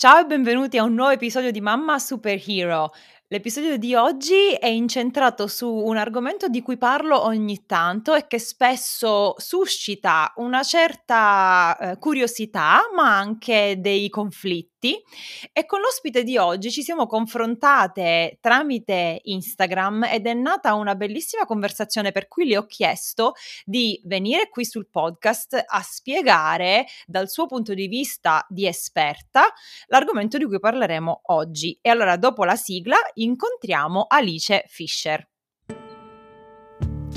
Ciao e benvenuti a un nuovo episodio di Mamma Superhero. L'episodio di oggi è incentrato su un argomento di cui parlo ogni tanto e che spesso suscita una certa eh, curiosità, ma anche dei conflitti. E con l'ospite di oggi ci siamo confrontate tramite Instagram ed è nata una bellissima conversazione per cui le ho chiesto di venire qui sul podcast a spiegare dal suo punto di vista di esperta l'argomento di cui parleremo oggi. E allora dopo la sigla incontriamo Alice Fischer.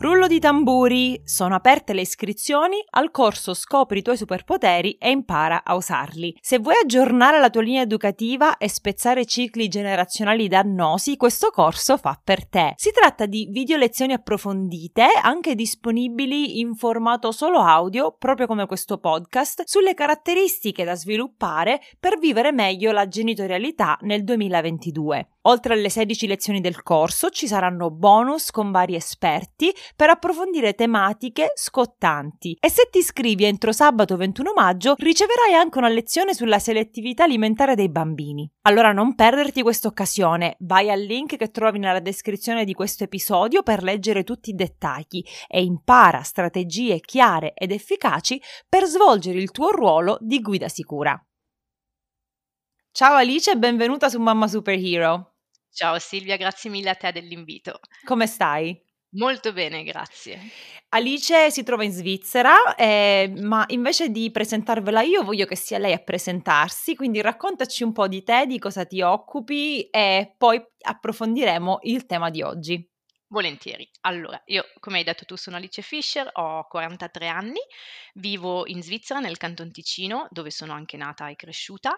Rullo di tamburi, sono aperte le iscrizioni al corso Scopri i tuoi superpoteri e impara a usarli. Se vuoi aggiornare la tua linea educativa e spezzare cicli generazionali dannosi, questo corso fa per te. Si tratta di video lezioni approfondite, anche disponibili in formato solo audio, proprio come questo podcast, sulle caratteristiche da sviluppare per vivere meglio la genitorialità nel 2022. Oltre alle 16 lezioni del corso ci saranno bonus con vari esperti per approfondire tematiche scottanti e se ti iscrivi entro sabato 21 maggio riceverai anche una lezione sulla selettività alimentare dei bambini. Allora non perderti questa occasione, vai al link che trovi nella descrizione di questo episodio per leggere tutti i dettagli e impara strategie chiare ed efficaci per svolgere il tuo ruolo di guida sicura. Ciao Alice e benvenuta su Mamma Superhero. Ciao Silvia, grazie mille a te dell'invito. Come stai? Molto bene, grazie. Alice si trova in Svizzera, eh, ma invece di presentarvela io voglio che sia lei a presentarsi, quindi raccontaci un po' di te, di cosa ti occupi e poi approfondiremo il tema di oggi. Volentieri. Allora, io come hai detto tu sono Alice Fischer, ho 43 anni, vivo in Svizzera nel Canton Ticino, dove sono anche nata e cresciuta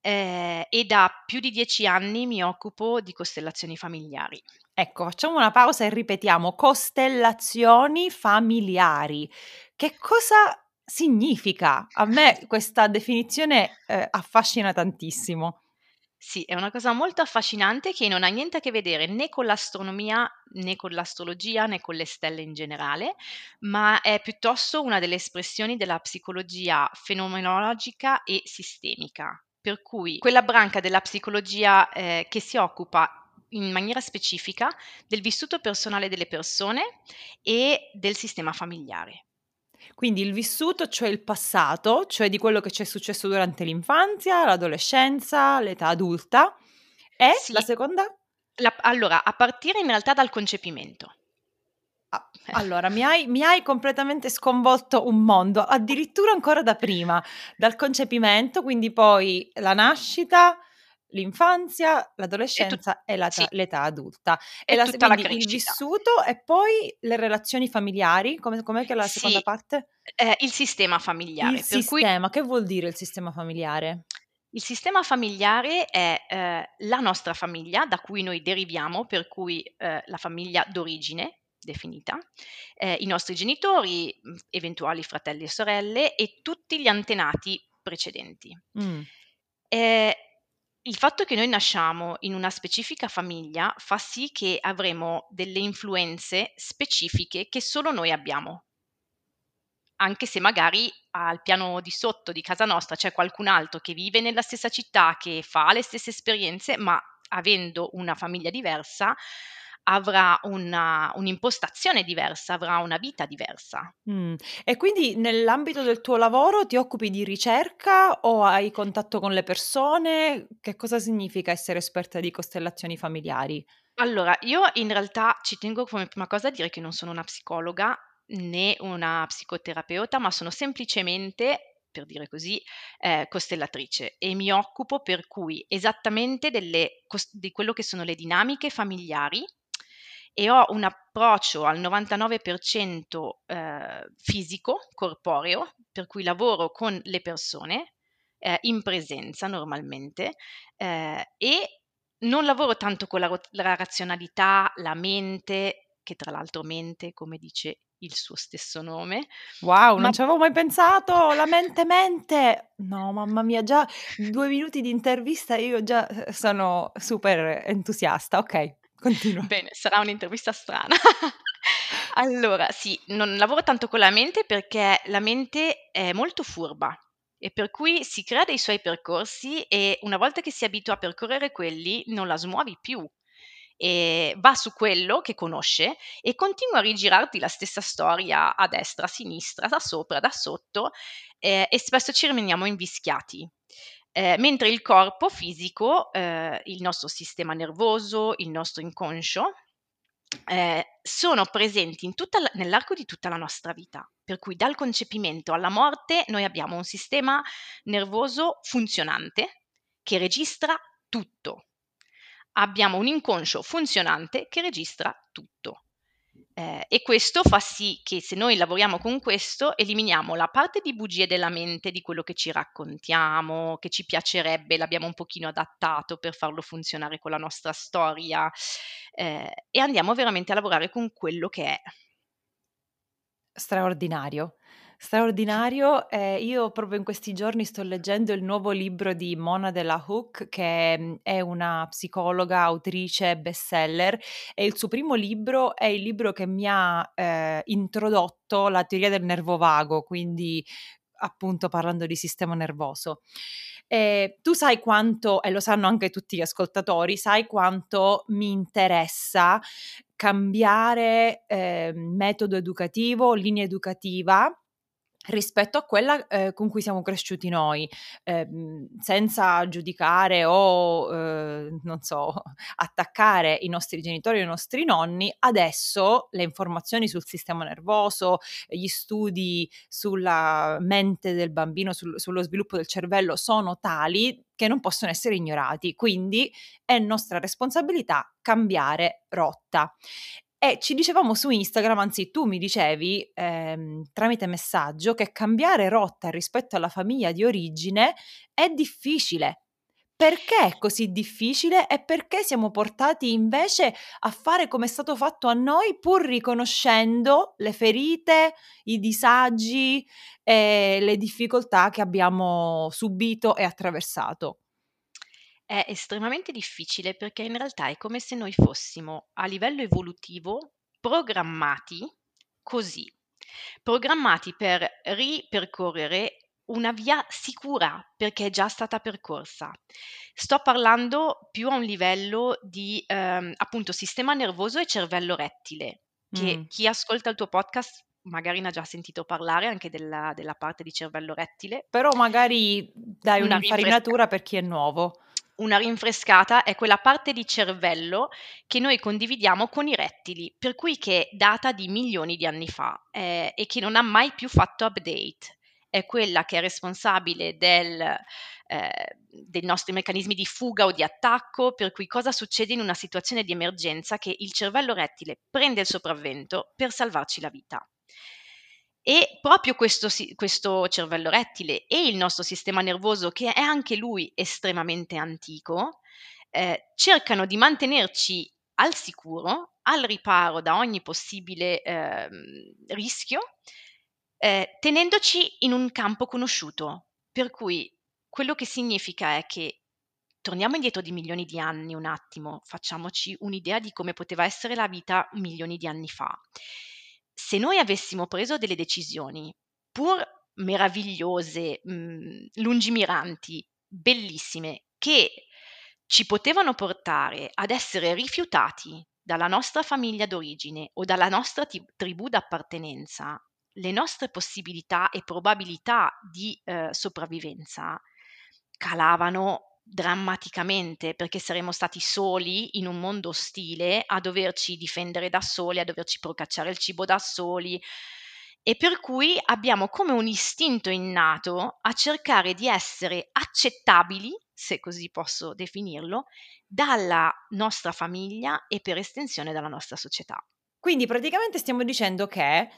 eh, e da più di dieci anni mi occupo di costellazioni familiari. Ecco, facciamo una pausa e ripetiamo costellazioni familiari. Che cosa significa? A me questa definizione eh, affascina tantissimo. Sì, è una cosa molto affascinante che non ha niente a che vedere né con l'astronomia, né con l'astrologia, né con le stelle in generale, ma è piuttosto una delle espressioni della psicologia fenomenologica e sistemica. Per cui quella branca della psicologia eh, che si occupa in maniera specifica del vissuto personale delle persone e del sistema familiare. Quindi il vissuto, cioè il passato, cioè di quello che ci è successo durante l'infanzia, l'adolescenza, l'età adulta. E sì. la seconda? La, allora, a partire in realtà dal concepimento. Ah, allora, mi hai, mi hai, completamente sconvolto un mondo, addirittura ancora da prima, dal concepimento, quindi poi la nascita, l'infanzia, l'adolescenza e, tut- e la, sì. l'età adulta. E, e la, tutta la il vissuto e poi le relazioni familiari, come, com'è che è la sì. seconda parte? Eh, il sistema familiare. Il sistema, cui... che vuol dire il sistema familiare? Il sistema familiare è eh, la nostra famiglia da cui noi deriviamo, per cui eh, la famiglia d'origine, definita, eh, i nostri genitori, eventuali fratelli e sorelle e tutti gli antenati precedenti. Mm. Eh, il fatto che noi nasciamo in una specifica famiglia fa sì che avremo delle influenze specifiche che solo noi abbiamo. Anche se magari al piano di sotto di casa nostra c'è qualcun altro che vive nella stessa città, che fa le stesse esperienze, ma avendo una famiglia diversa, avrà una, un'impostazione diversa, avrà una vita diversa. Mm. E quindi nell'ambito del tuo lavoro ti occupi di ricerca o hai contatto con le persone? Che cosa significa essere esperta di costellazioni familiari? Allora, io in realtà ci tengo come prima cosa a dire che non sono una psicologa né una psicoterapeuta, ma sono semplicemente per dire così, eh, costellatrice e mi occupo per cui esattamente delle, di quello che sono le dinamiche familiari e ho un approccio al 99% eh, fisico, corporeo, per cui lavoro con le persone eh, in presenza normalmente eh, e non lavoro tanto con la, la razionalità, la mente, che tra l'altro mente, come dice il suo stesso nome. Wow, ma... non ci avevo mai pensato, la mente mente. No, mamma mia, già due minuti di intervista io già eh, sono super entusiasta. Ok, continua. Bene, sarà un'intervista strana. allora, sì, non lavoro tanto con la mente perché la mente è molto furba e per cui si crea dei suoi percorsi e una volta che si abitua a percorrere quelli non la smuovi più e va su quello che conosce e continua a rigirarti la stessa storia a destra, a sinistra, da sopra, da sotto eh, e spesso ci rimaniamo invischiati. Eh, mentre il corpo fisico, eh, il nostro sistema nervoso, il nostro inconscio, eh, sono presenti la, nell'arco di tutta la nostra vita. Per cui dal concepimento alla morte noi abbiamo un sistema nervoso funzionante che registra tutto abbiamo un inconscio funzionante che registra tutto. Eh, e questo fa sì che se noi lavoriamo con questo eliminiamo la parte di bugie della mente, di quello che ci raccontiamo, che ci piacerebbe, l'abbiamo un pochino adattato per farlo funzionare con la nostra storia eh, e andiamo veramente a lavorare con quello che è. Straordinario. Straordinario, ehm, io proprio in questi giorni sto leggendo il nuovo libro di Mona Della Hook, che, mhmm, è una psicologa, autrice, bestseller e il suo primo libro è il libro che mi ha, ehm, introdotto la teoria del nervo vago, quindi appunto parlando di sistema nervoso. Ehm, tu sai quanto, e lo sanno anche tutti gli ascoltatori, sai quanto mi interessa cambiare, ehm, metodo educativo, linea educativa rispetto a quella eh, con cui siamo cresciuti noi, eh, senza giudicare o, eh, non so, attaccare i nostri genitori o i nostri nonni, adesso le informazioni sul sistema nervoso, gli studi sulla mente del bambino, sul, sullo sviluppo del cervello sono tali che non possono essere ignorati, quindi è nostra responsabilità cambiare rotta. E ci dicevamo su Instagram, anzi tu mi dicevi ehm, tramite messaggio che cambiare rotta rispetto alla famiglia di origine è difficile. Perché è così difficile e perché siamo portati invece a fare come è stato fatto a noi pur riconoscendo le ferite, i disagi e le difficoltà che abbiamo subito e attraversato? È estremamente difficile perché in realtà è come se noi fossimo a livello evolutivo programmati così, programmati per ripercorrere una via sicura perché è già stata percorsa. Sto parlando più a un livello di ehm, appunto sistema nervoso e cervello rettile, che mm. chi ascolta il tuo podcast magari ne ha già sentito parlare anche della, della parte di cervello rettile. Però magari dai una un'infarinatura per chi è nuovo una rinfrescata è quella parte di cervello che noi condividiamo con i rettili, per cui che data di milioni di anni fa eh, e che non ha mai più fatto update. È quella che è responsabile del, eh, dei nostri meccanismi di fuga o di attacco, per cui cosa succede in una situazione di emergenza che il cervello rettile prende il sopravvento per salvarci la vita. E proprio questo, questo, cervello rettile e il nostro sistema nervoso, che è anche lui estremamente antico, eh, cercano di mantenerci al sicuro, al riparo da ogni possibile eh, rischio, eh, tenendoci in un campo conosciuto. Per cui quello che significa è che torniamo indietro di milioni di anni un attimo, facciamoci un'idea di come poteva essere la vita milioni di anni fa se noi avessimo preso delle decisioni pur meravigliose, mh, mhmm, lungimiranti, bellissime, che ci potevano portare ad essere rifiutati dalla nostra famiglia d'origine o dalla nostra t- tribù d'appartenenza, le nostre possibilità e probabilità di eh, sopravvivenza calavano drammaticamente perché saremmo stati soli in un mondo ostile a doverci difendere da soli, a doverci procacciare il cibo da soli e per cui abbiamo come un istinto innato a cercare di essere accettabili, se così posso definirlo, dalla nostra famiglia e per estensione dalla nostra società. Quindi praticamente stiamo dicendo che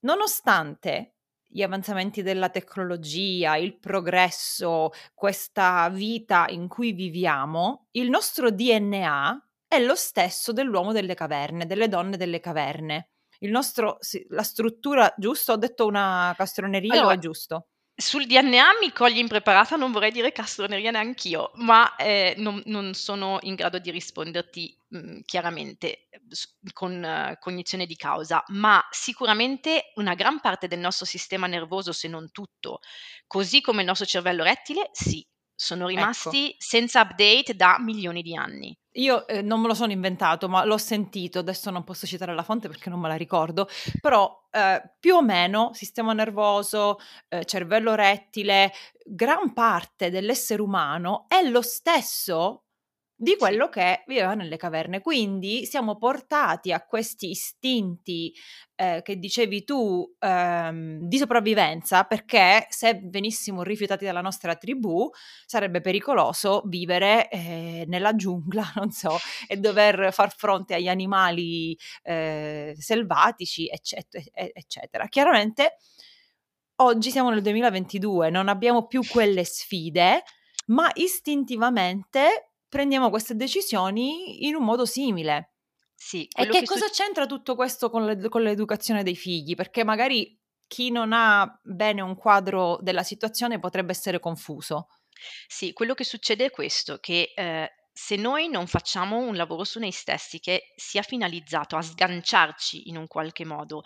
nonostante gli avanzamenti della tecnologia, il progresso, questa vita in cui viviamo, il nostro DNA è lo stesso dell'uomo delle caverne, delle donne delle caverne. Il nostro, la struttura, giusto? Ho detto una castroneria allora, o è giusto? Sul DNA mi cogli impreparata, non vorrei dire castroneria neanch'io, ma eh, non, non, sono in grado di risponderti mh, mm, chiaramente con uh, cognizione di causa, ma sicuramente una gran parte del nostro sistema nervoso, se non tutto, così come il nostro cervello rettile, sì, sono ecco. rimasti ecco. senza update da milioni di anni. Io eh, non me lo sono inventato, ma l'ho sentito, adesso non posso citare la fonte perché non me la ricordo, però eh, più o meno sistema nervoso, eh, cervello rettile, gran parte dell'essere umano è lo stesso di quello sì. che viveva nelle caverne. Quindi siamo portati a questi istinti eh, che dicevi tu ehm, di sopravvivenza, perché se venissimo rifiutati dalla nostra tribù sarebbe pericoloso vivere eh, nella giungla, non so, e dover far fronte agli animali eh, selvatici, eccetera, eccetera. Chiaramente oggi siamo nel 2022, non abbiamo più quelle sfide, ma istintivamente prendiamo queste decisioni in un modo simile. Sì, e che, che cosa su... c'entra tutto questo con, le, con l'educazione dei figli? Perché magari chi non ha bene un quadro della situazione potrebbe essere confuso. Sì, quello che succede è questo, che eh, se noi non facciamo un lavoro su noi stessi che sia finalizzato a sganciarci in un qualche modo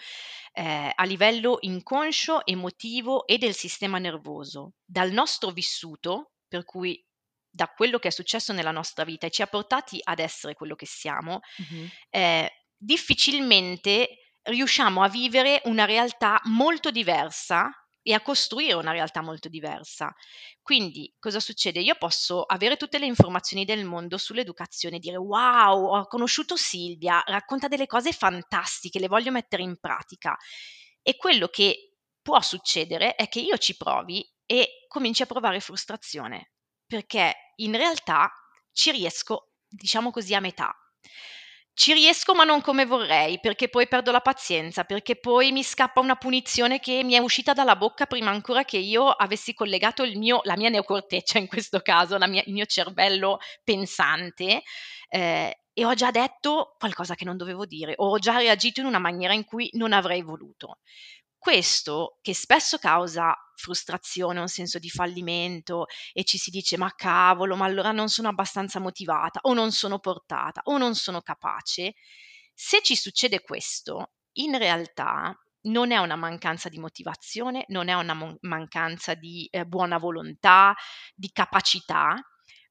eh, a livello inconscio, emotivo e del sistema nervoso dal nostro vissuto, per cui da quello che è successo nella nostra vita e ci ha portati ad essere quello che siamo, mm-hmm. eh, difficilmente riusciamo a vivere una realtà molto diversa e a costruire una realtà molto diversa. Quindi cosa succede? Io posso avere tutte le informazioni del mondo sull'educazione, dire wow, ho conosciuto Silvia, racconta delle cose fantastiche, le voglio mettere in pratica. E quello che può succedere è che io ci provi e cominci a provare frustrazione, perché in realtà ci riesco, diciamo così, a metà. Ci riesco ma non come vorrei, perché poi perdo la pazienza, perché poi mi scappa una punizione che mi è uscita dalla bocca prima ancora che io avessi collegato mio, la mia neocorteccia, in questo caso, mia, il mio cervello pensante, eh, e ho già detto qualcosa che non dovevo dire, o ho già reagito in una maniera in cui non avrei voluto. Questo, che spesso causa frustrazione, un senso di fallimento e ci si dice ma cavolo, ma allora non sono abbastanza motivata o non sono portata o non sono capace, se ci succede questo, in realtà non è una mancanza di motivazione, non è una mo- mancanza di eh, buona volontà, di capacità,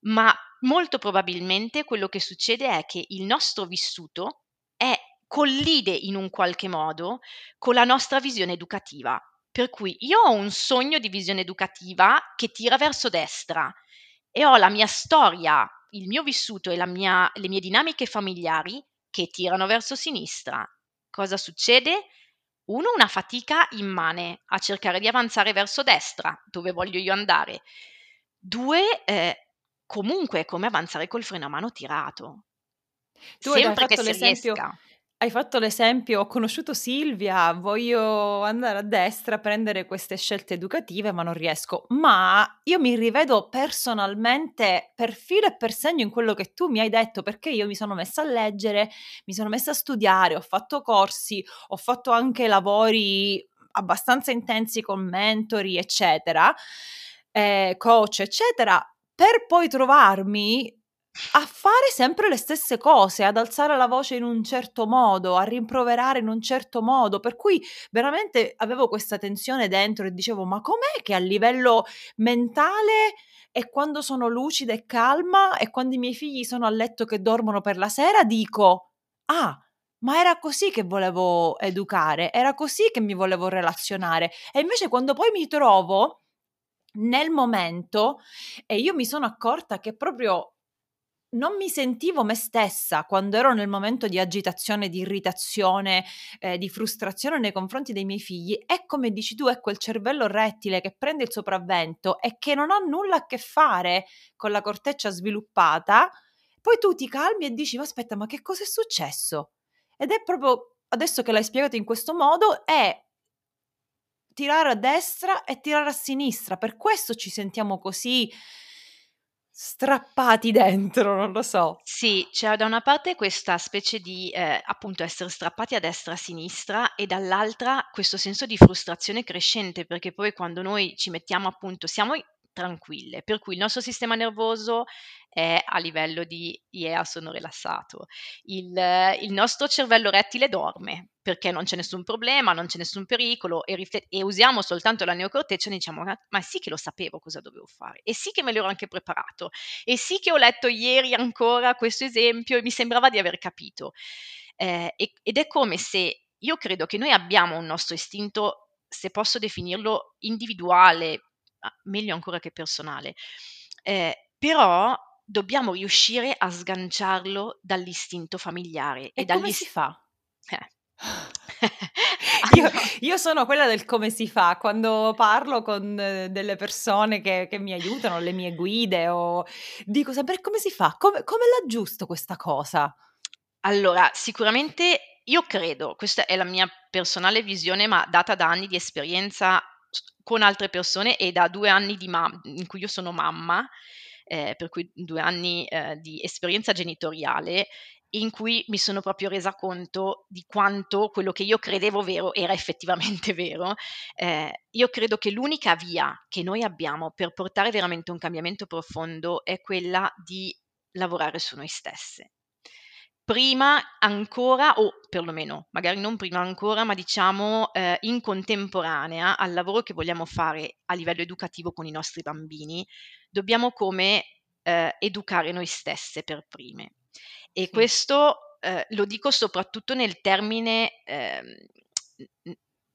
ma molto probabilmente quello che succede è che il nostro vissuto è collide in un qualche modo con la nostra visione educativa. Per cui io ho un sogno di visione educativa che tira verso destra e ho la mia storia, il mio vissuto e mia, le mie dinamiche familiari che tirano verso sinistra. Cosa succede? Uno, una fatica immane a cercare di avanzare verso destra, dove voglio io andare. Due, eh, comunque è come avanzare col freno a mano tirato. Tu Sempre che si riesca. Hai fatto l'esempio, ho conosciuto Silvia, voglio andare a destra prendere queste scelte educative, ma non riesco. Ma io mi rivedo personalmente per filo e per segno in quello che tu mi hai detto, perché io mi sono messa a leggere, mi sono messa a studiare, ho fatto corsi, ho fatto anche lavori abbastanza intensi con mentori, eccetera, eh, coach, eccetera, per poi trovarmi a fare sempre le stesse cose, ad alzare la voce in un certo modo, a rimproverare in un certo modo, per cui veramente avevo questa tensione dentro e dicevo ma com'è che a livello mentale e quando sono lucida e calma e quando i miei figli sono a letto che dormono per la sera dico ah ma era così che volevo educare, era così che mi volevo relazionare e invece quando poi mi trovo nel momento e io mi sono accorta che proprio non mi sentivo me stessa quando ero nel momento di agitazione, di irritazione, eh, di frustrazione nei confronti dei miei figli. È come dici tu, è quel cervello rettile che prende il sopravvento e che non ha nulla a che fare con la corteccia sviluppata. Poi tu ti calmi e dici: Ma aspetta, ma che cosa è successo? Ed è proprio adesso che l'hai spiegato in questo modo, è tirare a destra e tirare a sinistra. Per questo ci sentiamo così strappati dentro, non lo so. Sì, c'è da una parte questa specie di eh, appunto essere strappati a destra e a sinistra e dall'altra questo senso di frustrazione crescente perché poi quando noi ci mettiamo appunto, siamo tranquille, per cui il nostro sistema nervoso è a livello di yeah, sono rilassato, il, il nostro cervello rettile dorme perché non c'è nessun problema, non c'è nessun pericolo e, riflet- e usiamo soltanto la neocorteccia e diciamo ma sì che lo sapevo cosa dovevo fare e sì che me l'ero anche preparato e sì che ho letto ieri ancora questo esempio e mi sembrava di aver capito. Eh, ed è come se io credo che noi abbiamo un nostro istinto, se posso definirlo individuale, meglio ancora che personale. Eh, però dobbiamo riuscire a sganciarlo dall'istinto familiare. E, e come si fa? Eh. io, io, sono quella del come si fa quando parlo con eh, delle persone che, che mi aiutano, le mie guide, o dico sempre come si fa, come, come l'aggiusto questa cosa? Allora, sicuramente io credo, questa è la mia personale visione, ma data da anni di esperienza con altre persone e da due anni di mam- in cui io sono mamma, eh, per cui due anni eh, di esperienza genitoriale, in cui mi sono proprio resa conto di quanto quello che io credevo vero era effettivamente vero. Eh, io credo che l'unica via che noi abbiamo per portare veramente un cambiamento profondo è quella di lavorare su noi stesse prima ancora, o perlomeno magari non prima ancora, ma diciamo eh, in contemporanea al lavoro che vogliamo fare a livello educativo con i nostri bambini, dobbiamo come eh, educare noi stesse per prime. E sì. questo eh, lo dico soprattutto nel termine ehm,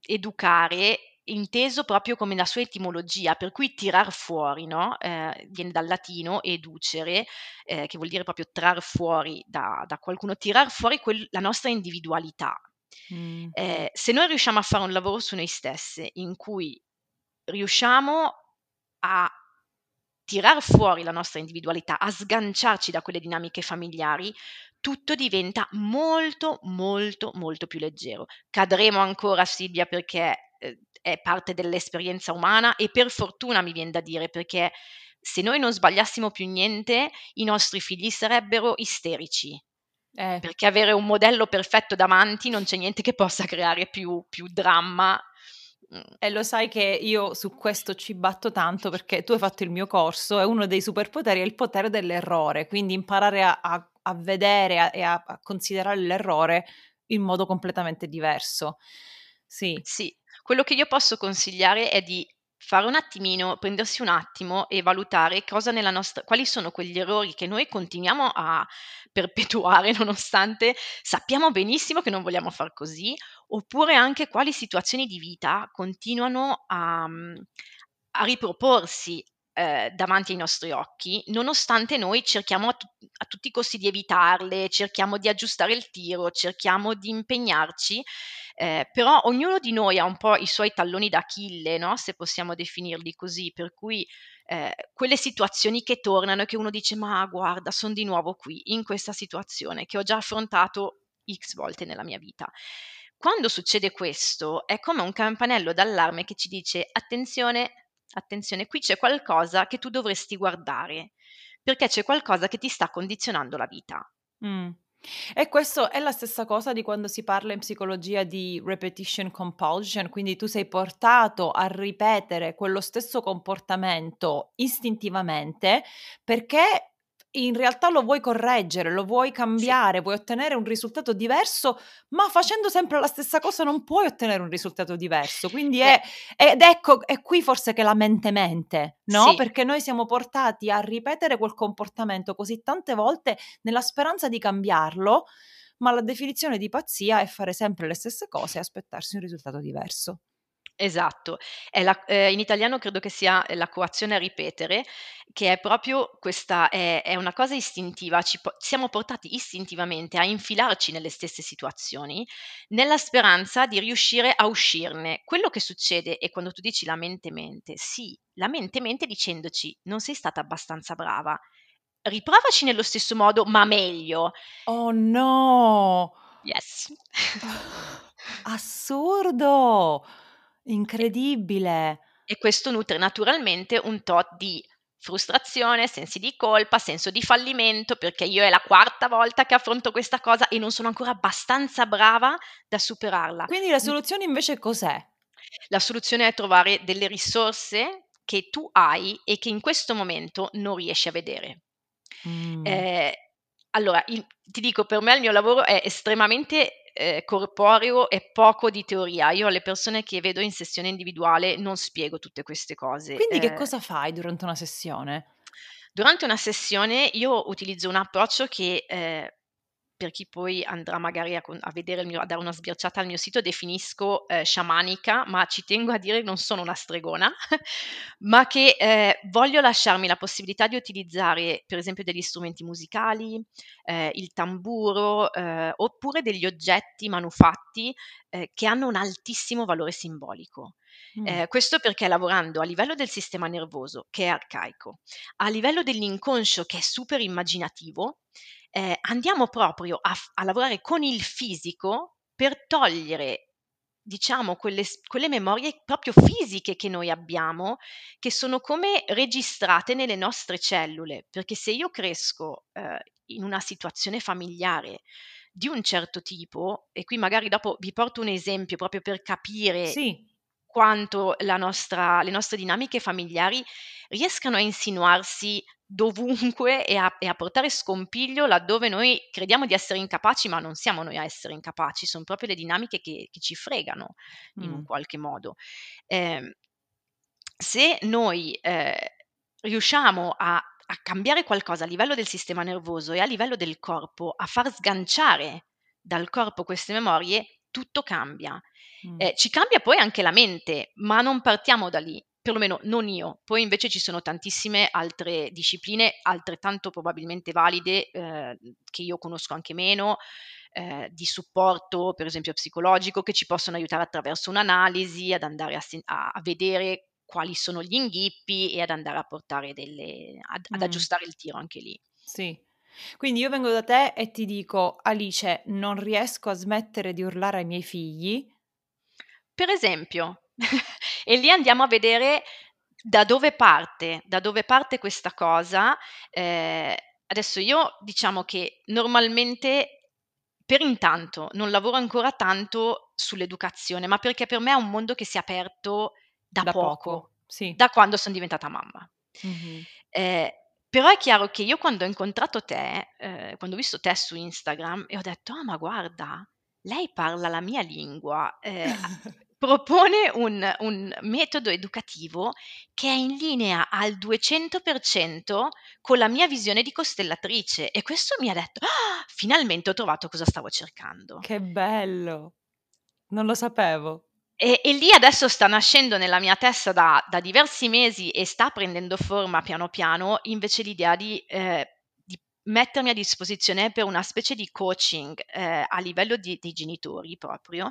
educare inteso proprio come la sua etimologia, per cui tirar fuori, no? eh, viene dal latino educere, eh, che vuol dire proprio trar fuori da, da qualcuno, tirar fuori quel, la nostra individualità. Mm. Eh, se noi riusciamo a fare un lavoro su noi stesse in cui riusciamo a tirar fuori la nostra individualità, a sganciarci da quelle dinamiche familiari, tutto diventa molto, molto, molto più leggero. Cadremo ancora, Silvia, perché eh, è parte dell'esperienza umana e per fortuna mi viene da dire perché se noi non sbagliassimo più niente, i nostri figli sarebbero isterici. Eh. Perché avere un modello perfetto davanti non c'è niente che possa creare più, più dramma e lo sai che io su questo ci batto tanto perché tu hai fatto il mio corso e uno dei superpoteri è il potere dell'errore, quindi imparare a, a, a vedere e a, a, considerare l'errore in modo completamente diverso. Sì. Sì, quello che io posso consigliare è di fare un attimino, prendersi un attimo e valutare nostra, quali sono quegli errori che noi continuiamo a perpetuare nonostante sappiamo benissimo che non vogliamo far così, oppure anche quali situazioni di vita continuano a, a riproporsi eh, davanti ai nostri occhi, nonostante noi cerchiamo a, tu- a, tutti i costi di evitarle, cerchiamo di aggiustare il tiro, cerchiamo di impegnarci, eh, però ognuno di noi ha un po' i suoi talloni d'Achille, no? se possiamo definirli così, per cui eh, quelle situazioni che tornano e che uno dice ma guarda, sono di nuovo qui, in questa situazione che ho già affrontato x volte nella mia vita. Quando succede questo è come un campanello d'allarme che ci dice attenzione, attenzione, qui c'è qualcosa che tu dovresti guardare, perché c'è qualcosa che ti sta condizionando la vita. Mm. E questo è la stessa cosa di quando si parla in psicologia di repetition compulsion, quindi tu sei portato a ripetere quello stesso comportamento istintivamente perché in realtà lo vuoi correggere, lo vuoi cambiare, sì. vuoi ottenere un risultato diverso, ma facendo sempre la stessa cosa non puoi ottenere un risultato diverso. Quindi è, ed ecco, è qui forse che la mente mente, no? Sì. Perché noi siamo portati a ripetere quel comportamento così tante volte nella speranza di cambiarlo, ma la definizione di pazzia è fare sempre le stesse cose e aspettarsi un risultato diverso. Esatto, la ehm, in italiano credo che sia la coazione a ripetere, che è proprio questa è è una cosa istintiva, ci po siamo portati istintivamente a infilarci nelle stesse situazioni, nella speranza di riuscire a uscirne. Quello che succede è quando tu dici la mente mente, sì, la mente mente dicendoci: "Non sei stata abbastanza brava, riprovaci nello stesso modo, ma meglio". Oh no! Yes. Assurdo! Incredibile! E questo nutre naturalmente un tot di frustrazione, sensi di colpa, senso di fallimento, perché io è la quarta volta che affronto questa cosa e non sono ancora abbastanza brava da superarla. Quindi la soluzione invece cos'è? La soluzione è trovare delle risorse che tu hai e che in questo momento non riesci a vedere. Mm. Eh, allora, il, ti dico, per me il mio lavoro è estremamente eh, corporeo e poco di teoria. Io alle persone che vedo in sessione individuale non spiego tutte queste cose. Quindi che eh cosa fai durante una sessione? Durante una sessione io utilizzo un approccio che eh, per chi poi andrà magari a, a vedere il mio, a dare una sbirciata al mio sito, definisco eh, sciamanica, ma ci tengo a dire che non sono una stregona, ma che eh, voglio lasciarmi la possibilità di utilizzare per esempio degli strumenti musicali, eh, il tamburo, eh, oppure degli oggetti manufatti eh, che hanno un altissimo valore simbolico. Mm. Eh, questo perché lavorando a livello del sistema nervoso, che è arcaico, a livello dell'inconscio, che è super immaginativo, eh, andiamo proprio a, a, lavorare con il fisico per togliere diciamo quelle, quelle, memorie proprio fisiche che noi abbiamo che sono come registrate nelle nostre cellule perché se io cresco eh, in una situazione familiare di un certo tipo e qui magari dopo vi porto un esempio proprio per capire sì. quanto nostra, le nostre dinamiche familiari riescano a insinuarsi dovunque e a, e a, portare scompiglio laddove noi crediamo di essere incapaci, ma non siamo noi a essere incapaci, sono proprio le dinamiche che, che ci fregano in mm. un qualche modo. Eh, se noi eh, riusciamo a, a cambiare qualcosa a livello del sistema nervoso e a livello del corpo, a far sganciare dal corpo queste memorie, tutto cambia. Mm. Eh, ci cambia poi anche la mente, ma non partiamo da lì perlomeno non io. Poi invece ci sono tantissime altre discipline altrettanto probabilmente valide eh, che io conosco anche meno. Eh, di supporto, per esempio psicologico, che ci possono aiutare attraverso un'analisi ad andare a, a, vedere quali sono gli inghippi e ad andare a portare delle, ad, ad mm. aggiustare il tiro anche lì. Sì. Quindi io vengo da te e ti dico, Alice, non riesco a smettere di urlare ai miei figli. Per esempio, e lì andiamo a vedere da dove parte, da dove parte questa cosa. Eh, adesso io diciamo che normalmente per intanto non lavoro ancora tanto sull'educazione, ma perché per me è un mondo che si è aperto da, da poco, poco sì. da quando sono diventata mamma. Mm-hmm. Eh, però è chiaro che io quando ho incontrato te, eh, quando ho visto te su Instagram e ho detto, ah ma guarda, lei parla la mia lingua, eh, propone un, un, metodo educativo che è in linea al 200% con la mia visione di costellatrice e questo mi ha detto, ah, finalmente ho trovato cosa stavo cercando. Che bello, non lo sapevo. E, e lì adesso sta nascendo nella mia testa da, da, diversi mesi e sta prendendo forma piano piano invece l'idea di eh, mettermi a disposizione per una specie di coaching eh, a livello di, dei genitori proprio,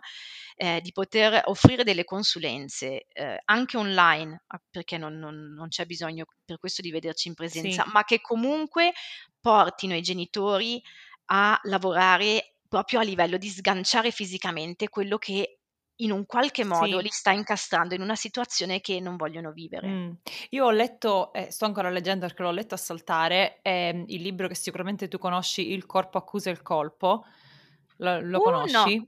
eh, di poter offrire delle consulenze eh, anche online, ah, perché non, non, non, c'è bisogno per questo di vederci in presenza, sì. ma che comunque portino i genitori a lavorare proprio a livello di sganciare fisicamente quello che in un qualche modo sì. li sta incastrando in una situazione che non vogliono vivere. Mm. Io ho letto, eh, sto ancora leggendo perché l'ho letto a saltare, eh, il libro che sicuramente tu conosci, Il corpo accusa il colpo, lo, lo uh, conosci? No.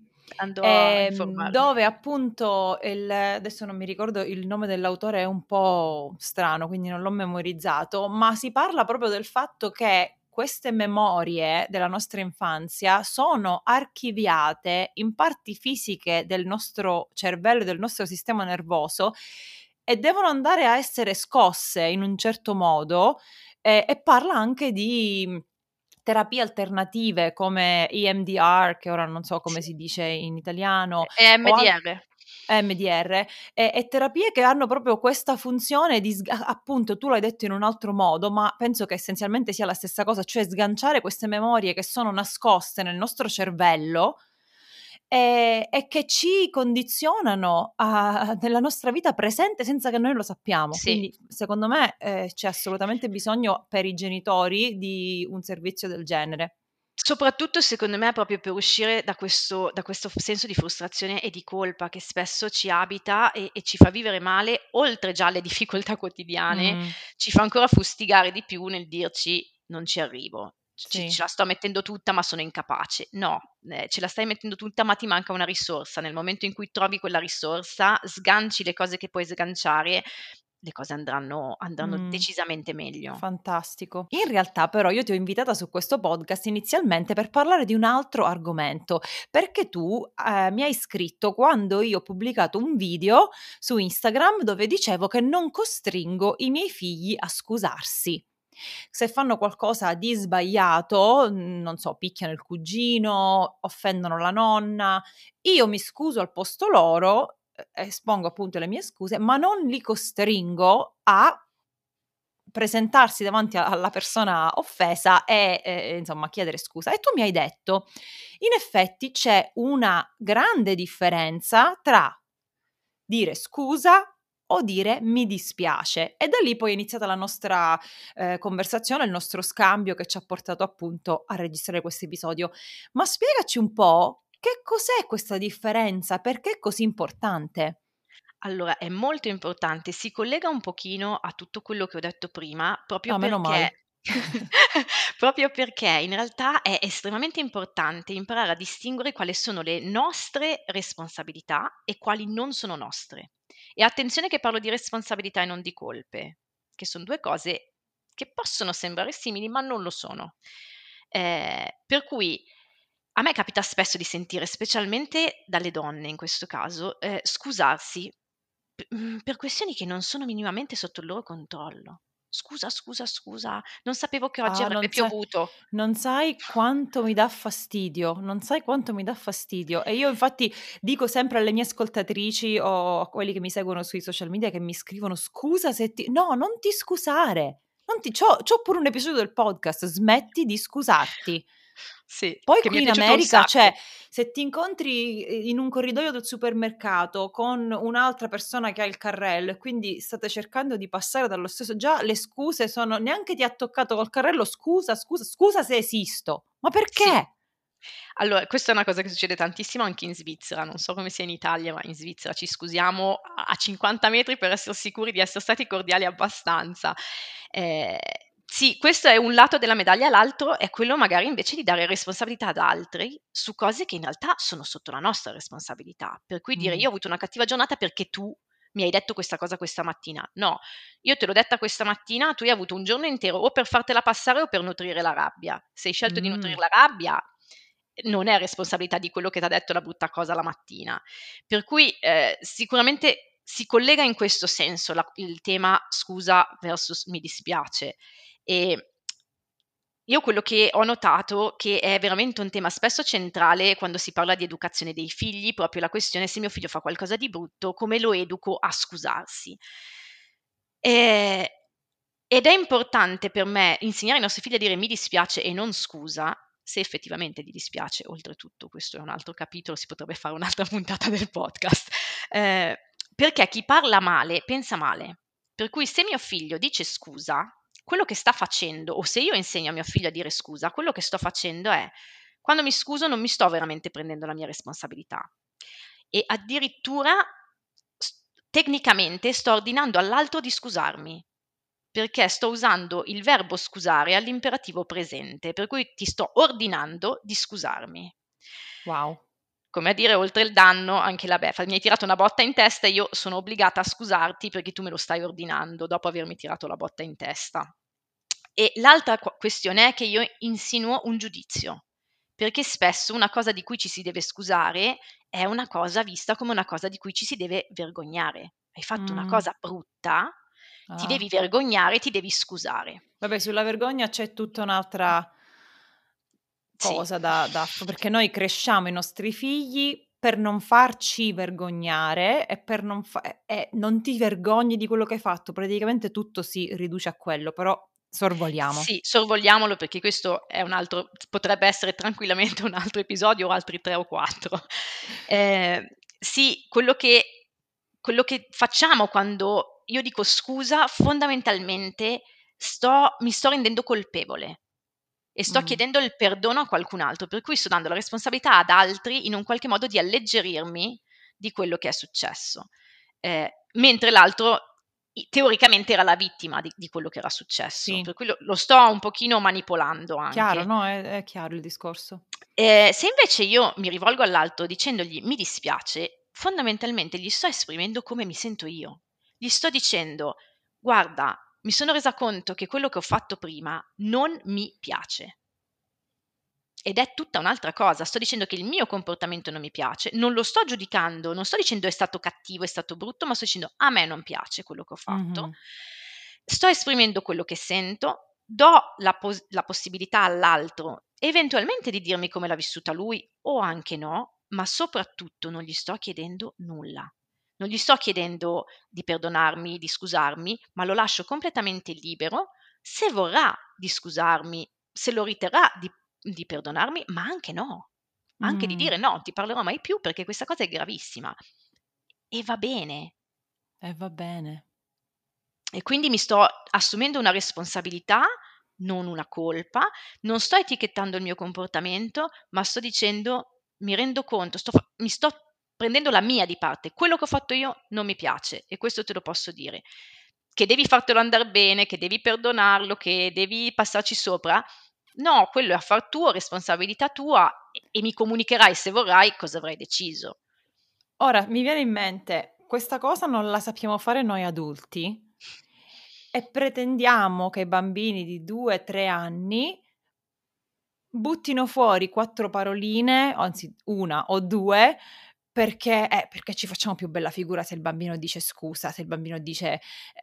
Eh, dove appunto il, adesso non mi ricordo il nome dell'autore è un po' strano quindi non l'ho memorizzato ma si parla proprio del fatto che queste memorie della nostra infanzia sono archiviate in parti fisiche del nostro cervello del nostro sistema nervoso e devono andare a essere scosse in un certo modo eh, e parla anche di mhmm, terapie alternative come EMDR, che ora non so come si dice in italiano. EMDR. MDR, e, e, terapie che hanno proprio questa funzione di, appunto, tu l'hai detto in un altro modo, ma penso che essenzialmente sia la stessa cosa, cioè sganciare queste memorie che sono nascoste nel nostro cervello e, e che ci condizionano a, nella nostra vita presente senza che noi lo sappiamo. Sì. Quindi, secondo me, eh, c'è assolutamente bisogno per i genitori di un servizio del genere. Soprattutto secondo me proprio per uscire da questo da questo f senso di frustrazione e di colpa che spesso ci abita e e ci fa vivere male, oltre già alle difficoltà quotidiane, Mh. ci fa ancora fustigare di più nel dirci: "Non ci arrivo, c Sì. ce la sto mettendo tutta ma sono incapace." No, ehm, ce la stai mettendo tutta ma ti manca una risorsa. Nel momento in cui trovi quella risorsa, sganci le cose che puoi sganciare, le cose andranno andranno Mh. decisamente meglio. Fantastico. In realtà però io ti ho invitata su questo podcast inizialmente per parlare di un altro argomento, perché tu, ehm, mi hai scritto quando io ho pubblicato un video su Instagram dove dicevo che non costringo i miei figli a scusarsi. Se fanno qualcosa di sbagliato, non so, picchiano il cugino, offendono la nonna, io mi scuso al posto loro, espongo appunto le mie scuse, ma non li costringo a presentarsi davanti alla persona offesa e, ehm, insomma chiedere scusa. E tu mi hai detto: "In effetti c'è una grande differenza tra dire scusa o dire mi dispiace." E da lì poi è iniziata la nostra, ehm, conversazione, il nostro scambio che ci ha portato appunto a registrare questo episodio. Ma spiegaci un po' che cos'è questa differenza? Perché è così importante? Allora, è molto importante, si collega un pochino a tutto quello che ho detto prima, proprio Ah, meno perché male. proprio perché in realtà è estremamente importante imparare a distinguere quali sono le nostre responsabilità e quali non sono nostre. E attenzione che parlo di responsabilità e non di colpe, che son 2 cose che possono sembrare simili, ma non lo sono. Ehm, per cui a me capita spesso di sentire, specialmente dalle donne in questo caso, ehm, scusarsi p mhmm, per questioni che non sono minimamente sotto il loro controllo. "Scusa, scusa, scusa, non sapevo che oggi Ah, avrebbe non sai piovuto." non sai quanto mi dà fastidio, non sai quanto mi dà fastidio. E io infatti dico sempre alle mie ascoltatrici o a quelli che mi seguono sui social media che mi scrivono: "Scusa se ti" no, non ti scusare. Non ti c'ho c'ho pure un episodio del podcast, smetti di scusarti. Sì, Poi qui in America, cioè, se ti incontri i in un corridoio del supermercato con un'altra persona che ha il carrello e quindi state cercando di passare dallo stesso già le scuse sono: "Neanche ti ha toccato col carrello, scusa, scusa, scusa se esisto." Ma Sì. perché? Allora, questa è una cosa che succede tantissimo anche in Svizzera, non so come sia in Italia, ma in Svizzera ci scusiamo a a 50 metri per esser sicuri di esser stati cordiali abbastanza. Ehm, sì, questo è un lato della medaglia, l'altro è quello magari invece di dare responsabilità ad altri su cose che in realtà sono sotto la nostra responsabilità. Per cui dire: Mh. "Io ho avuto una cattiva giornata perché tu mi hai detto questa cosa questa mattina." No, io te l'ho detta questa mattina, tu hai avuto un giorno intero o per fartela passare o per nutrire la rabbia. Se hai scelto di nutrir Mh. la rabbia, non è responsabilità di quello che t'ha detto la brutta cosa la mattina. Per cui, ehm, sicuramente si collega in questo senso la il tema scusa versus mi dispiace. Ehm, io quello che ho notato, che è veramente un tema spesso centrale quando si parla di educazione dei figli, proprio la questione: se mio figlio fa qualcosa di brutto, come lo educo a scusarsi? Ehm, ed è importante per me insegnare ai nostri figli a dire: "Mi dispiace" e non "scusa", se effettivamente gli dispiace, oltretutto questo è un altro capitolo, si potrebbe fare un'altra puntata del podcast. Ehm, perché chi parla male pensa male. Per cui se mio figlio dice scusa, quello che sta facendo o se io insegno a mio figlio a dire scusa, quello che sto facendo è: quando mi scuso non mi sto veramente prendendo la mia responsabilità e addirittura tecnicamente sto ordinando all'altro di scusarmi, perché sto usando il verbo scusare all'imperativo presente, per cui ti sto ordinando di scusarmi. Wow. Come a dire oltre il danno anche la beffa. Mi hai tirato una botta in testa e io sono obbligata a scusarti perché tu me lo stai ordinando dopo avermi tirato la botta in testa. E l'altra questione è che io insinuo un giudizio, perché spesso una cosa di cui ci si deve scusare è una cosa vista come una cosa di cui ci si deve vergognare. Hai fatto una Mh. cosa brutta, ti Ah. devi vergognare, ti devi scusare. Vabbè, sulla vergogna c'è tutta un'altra Sì. cosa da da f perché noi cresciamo i nostri figli per non farci vergognare e per non fa e non ti vergogni di quello che hai fatto, praticamente tutto si riduce a quello, però sorvoliamo. Sì, sorvoliamolo perché questo è un altro potrebbe essere tranquillamente un altro episodio o altri 3 o 4. Ehm, sì, quello che quello che facciamo quando io dico scusa, fondamentalmente sto mi sto rendendo colpevole. E sto mm. chiedendo il perdono a qualcun altro, per cui sto dando la responsabilità ad altri in un qualche modo di alleggerirmi di quello che è successo. Eh, mentre l'altro teoricamente era la vittima di, di quello che era successo, sì. per cui lo, lo, sto un pochino manipolando anche. Chiaro, no? È, è chiaro il discorso. Eh, se invece io mi rivolgo all'altro dicendogli mi dispiace, fondamentalmente gli sto esprimendo come mi sento io. Gli sto dicendo, guarda, mi sono resa conto che quello che ho fatto prima non mi piace. Ed è tutta un'altra cosa, sto dicendo che il mio comportamento non mi piace, non lo sto giudicando, non sto dicendo è stato cattivo, è stato brutto, ma sto dicendo a me non piace quello che ho fatto. Mm-hmm. Sto esprimendo quello che sento, do la, pos- la possibilità all'altro eventualmente di dirmi come l'ha vissuta lui o anche no, ma soprattutto non gli sto chiedendo nulla. Non gli sto chiedendo di perdonarmi, di scusarmi, ma lo lascio completamente libero. Se vorrà di scusarmi, se lo riterrà di, di perdonarmi, ma anche no. Anche mm. di dire no, ti parlerò mai più perché questa cosa è gravissima. E va bene. E va bene. E quindi mi sto assumendo una responsabilità, non una colpa, non sto etichettando il mio comportamento, ma sto dicendo, mi rendo conto, sto, mi sto prendendo la mia di parte. Quello che ho fatto io non mi piace e questo te lo posso dire. Che devi fartelo andare bene, che devi perdonarlo, che devi passarci sopra. No, quello è affar tuo, responsabilità tua e mi comunicherai se vorrai cosa avrai deciso. Ora mi viene in mente, questa cosa non la sappiamo fare noi adulti e pretendiamo che i bambini di 2-3 anni buttino fuori quattro paroline, anzi una o due, perché, eh, perché ci facciamo più bella figura se il bambino dice scusa, se il bambino dice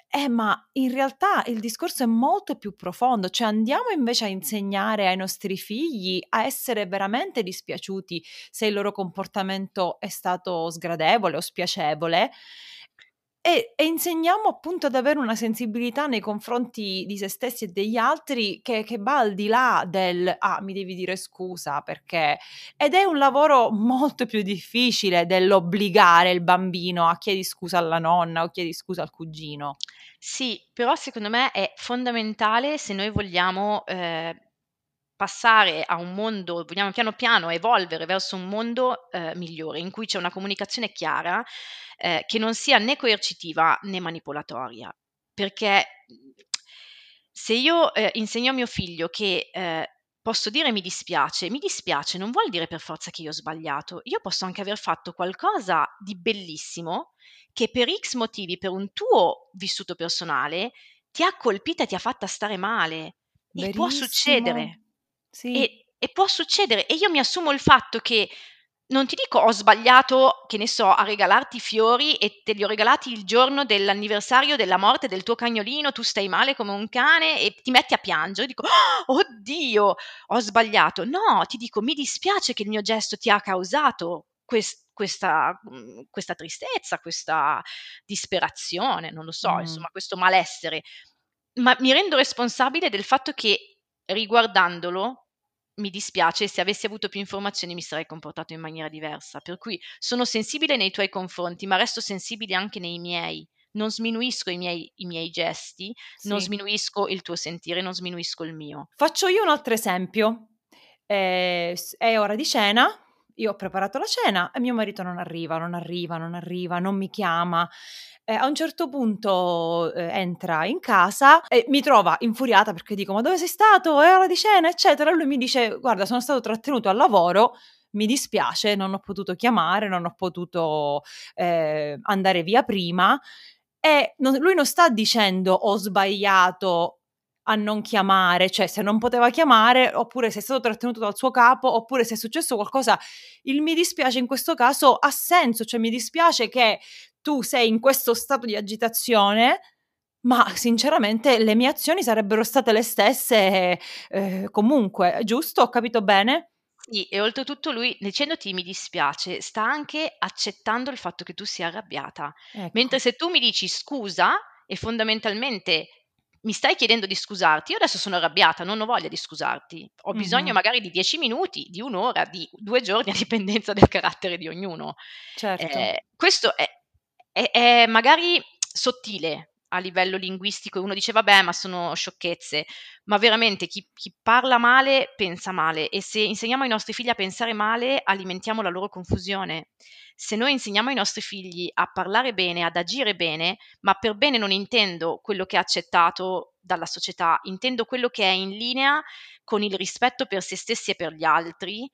eh, ma in realtà il discorso è molto più profondo, cioè andiamo invece a insegnare ai nostri figli a essere veramente dispiaciuti se il loro comportamento è stato sgradevole o spiacevole e, e, insegniamo appunto ad avere una sensibilità nei confronti di se stessi e degli altri che, che, va al di là del ah mi devi dire scusa perché ed è un lavoro molto più difficile dell'obbligare il bambino a chiedi scusa alla nonna o chiedi scusa al cugino. Sì, però secondo me è fondamentale se noi vogliamo eh, passare a un mondo, vogliamo piano piano evolvere verso un mondo eh, migliore in cui c'è una comunicazione chiara eh, che non sia né coercitiva né manipolatoria. Perché se io eh, insegno a mio figlio che eh, posso dire mi dispiace, mi dispiace non vuol dire per forza che io ho sbagliato, io posso anche aver fatto qualcosa di bellissimo che per X motivi, per un tuo vissuto personale, ti ha colpita e ti ha fatta stare male. Verissimo. E può succedere. Sì. E, e può succedere. E io mi assumo il fatto che non ti dico ho sbagliato, che ne so, a regalarti fiori e te li ho regalati il giorno dell'anniversario della morte del tuo cagnolino, tu stai male come un cane e ti metti a piangere, dico oh, oddio, ho sbagliato. No, ti dico mi dispiace che il mio gesto ti ha causato quest- questa, mhmm, questa, tristezza, questa disperazione, non lo so, mm. insomma, questo malessere. Ma mi rendo responsabile del fatto che riguardandolo mi dispiace, se avessi avuto più informazioni mi sarei comportato in maniera diversa. Per cui sono sensibile nei tuoi confronti, ma resto sensibile anche nei miei. Non sminuisco i miei, i miei gesti, sì. non sminuisco il tuo sentire, non sminuisco il mio. Faccio io un altro esempio. Eh, è ora di cena, io ho preparato la cena e mio marito non arriva, non arriva, non arriva, non mi chiama. Eh, a un certo punto eh, entra in casa e mi trova infuriata perché dico ma dove sei stato? È ora di cena eccetera. Lui mi dice guarda sono stato trattenuto al lavoro, mi dispiace, non ho potuto chiamare, non ho potuto eh, andare via prima. E non, lui non sta dicendo ho sbagliato a non chiamare, cioè se non poteva chiamare, oppure se è stato trattenuto dal suo capo, oppure se è successo qualcosa, il mi dispiace in questo caso ha senso, cioè mi dispiace che tu sei in questo stato di agitazione, ma sinceramente le mie azioni sarebbero state le stesse eh, comunque, giusto? Ho capito bene? Sì, e oltretutto lui dicendoti mi dispiace, sta anche accettando il fatto che tu sia arrabbiata. Ecco. Mentre se tu mi dici scusa e fondamentalmente mi stai chiedendo di scusarti, io adesso sono arrabbiata, non ho voglia di scusarti, ho bisogno mm-hmm. magari di dieci minuti, di un'ora, di due giorni a dipendenza del carattere di ognuno. Certo. Eh, questo è, è, è magari sottile, a livello linguistico uno dice vabbè ma sono sciocchezze, ma veramente chi, chi, parla male pensa male e se insegniamo ai nostri figli a pensare male alimentiamo la loro confusione. Se noi insegniamo ai nostri figli a parlare bene, ad agire bene, ma per bene non intendo quello che è accettato dalla società, intendo quello che è in linea con il rispetto per se stessi e per gli altri,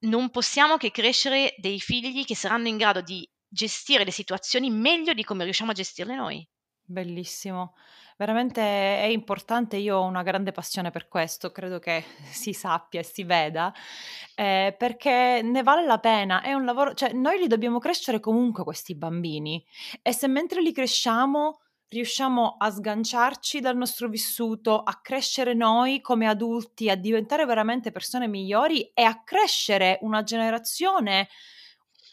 non possiamo che crescere dei figli che saranno in grado di gestire le situazioni meglio di come riusciamo a gestirle noi. Bellissimo, veramente è importante, io ho una grande passione per questo, credo che si sappia e si veda, eh, perché ne vale la pena, è un lavoro, cioè noi li dobbiamo crescere comunque questi bambini e se mentre li cresciamo riusciamo a sganciarci dal nostro vissuto, a crescere noi come adulti, a diventare veramente persone migliori e a crescere una generazione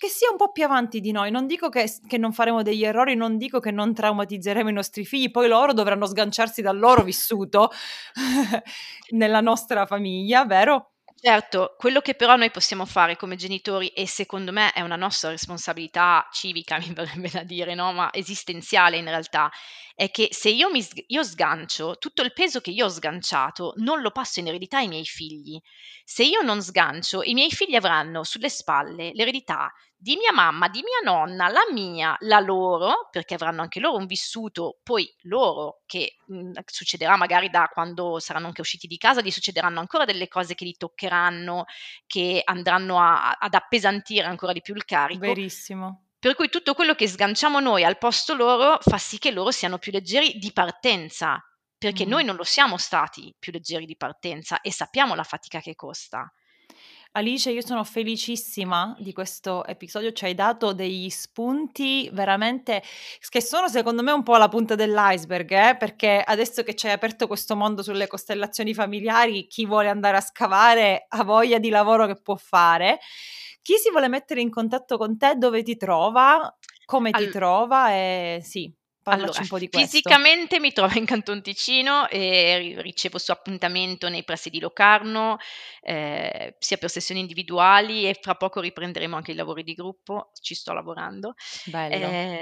che sia un po' più avanti di noi. Non dico che, che, non faremo degli errori, non dico che non traumatizzeremo i nostri figli, poi loro dovranno sganciarsi dal loro vissuto nella nostra famiglia, vero? Certo, quello che però noi possiamo fare come genitori e secondo me è una nostra responsabilità civica, mi verrebbe da dire, no, ma esistenziale in realtà, è che se io mi io sgancio, tutto il peso che io ho sganciato non lo passo in eredità ai miei figli. Se io non sgancio, i miei figli avranno sulle spalle l'eredità di mia mamma, di mia nonna, la mia, la loro, perché avranno anche loro un vissuto, poi loro, che mh, mhmm, succederà magari da quando saranno anche usciti di casa, gli succederanno ancora delle cose che li toccheranno, che andranno a, ad appesantire ancora di più il carico. Verissimo. Per cui tutto quello che sganciamo noi al posto loro fa sì che loro siano più leggeri di partenza, perché mm. noi non lo siamo stati più leggeri di partenza e sappiamo la fatica che costa. Alice, io sono felicissima di questo episodio, ci hai dato degli spunti veramente che sono secondo me un po' la punta dell'iceberg, eh? perché adesso che ci hai aperto questo mondo sulle costellazioni familiari, chi vuole andare a scavare ha voglia di lavoro che può fare. Chi si vuole mettere in contatto con te, dove ti trova, come All- ti trova e sì. Allora. Fisicamente mi trovo in Canton Ticino e ricevo su appuntamento nei pressi di Locarno, eh, sia per sessioni individuali e fra poco riprenderemo anche i lavori di gruppo, ci sto lavorando.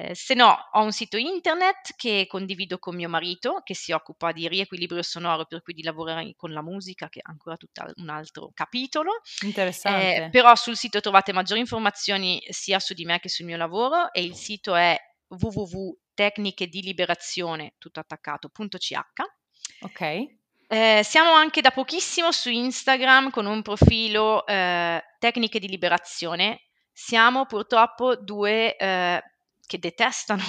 Eh, se no, ho un sito internet che condivido con mio marito, che si occupa di riequilibrio sonoro, per cui di lavorare con la musica, che è ancora tutto un altro capitolo. Interessante. Eh, però sul sito trovate maggiori informazioni sia su di me che sul mio lavoro e il sito è www tecniche di liberazione, tutto attaccato.ch. Ok. Eh, siamo anche da pochissimo su Instagram con un profilo eh, tecniche di liberazione. Siamo purtroppo due eh, che detestano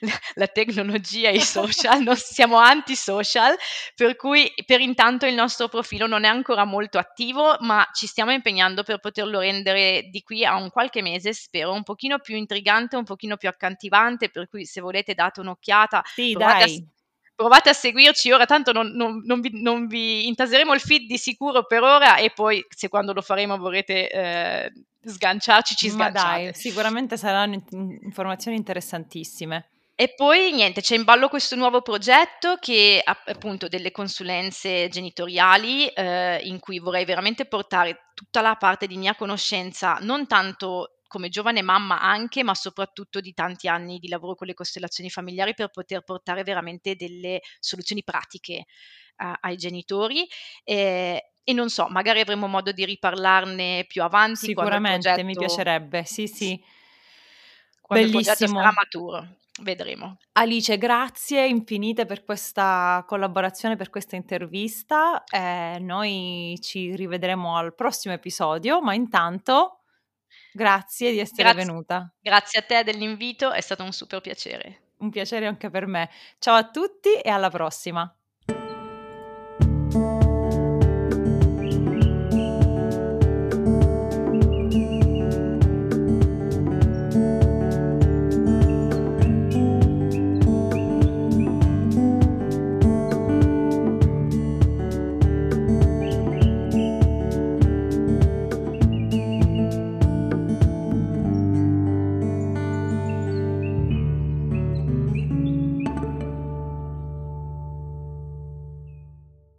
la tecnologia e i social, non siamo anti-social, per cui per intanto il nostro profilo non è ancora molto attivo, ma ci stiamo impegnando per poterlo rendere di qui a un qualche mese, spero, un pochino più intrigante, un pochino più accattivante, per cui se volete date un'occhiata. Sì, dai. A, provate a seguirci ora, tanto non, non, non, vi, non, vi, intaseremo il feed di sicuro per ora e poi se quando lo faremo vorrete eh, sganciarci, ci sganciate. Ma dai, sicuramente saranno informazioni interessantissime. E poi niente, c'è in ballo questo nuovo progetto che appunto delle consulenze genitoriali eh, in cui vorrei veramente portare tutta la parte di mia conoscenza, non tanto come giovane mamma anche, ma soprattutto di tanti anni di lavoro con le costellazioni familiari per poter portare veramente delle soluzioni pratiche uh, ai genitori. Eh, e non so, magari avremo modo di riparlarne più avanti. Sicuramente, progetto... mi piacerebbe, sì, sì. Quando Bellissimo. sarà maturo, vedremo. Alice, grazie infinite per questa collaborazione, per questa intervista. Eh, noi ci rivedremo al prossimo episodio, ma intanto grazie di essere grazie, venuta. Grazie a te dell'invito, è stato un super piacere. Un piacere anche per me. Ciao a tutti e alla prossima.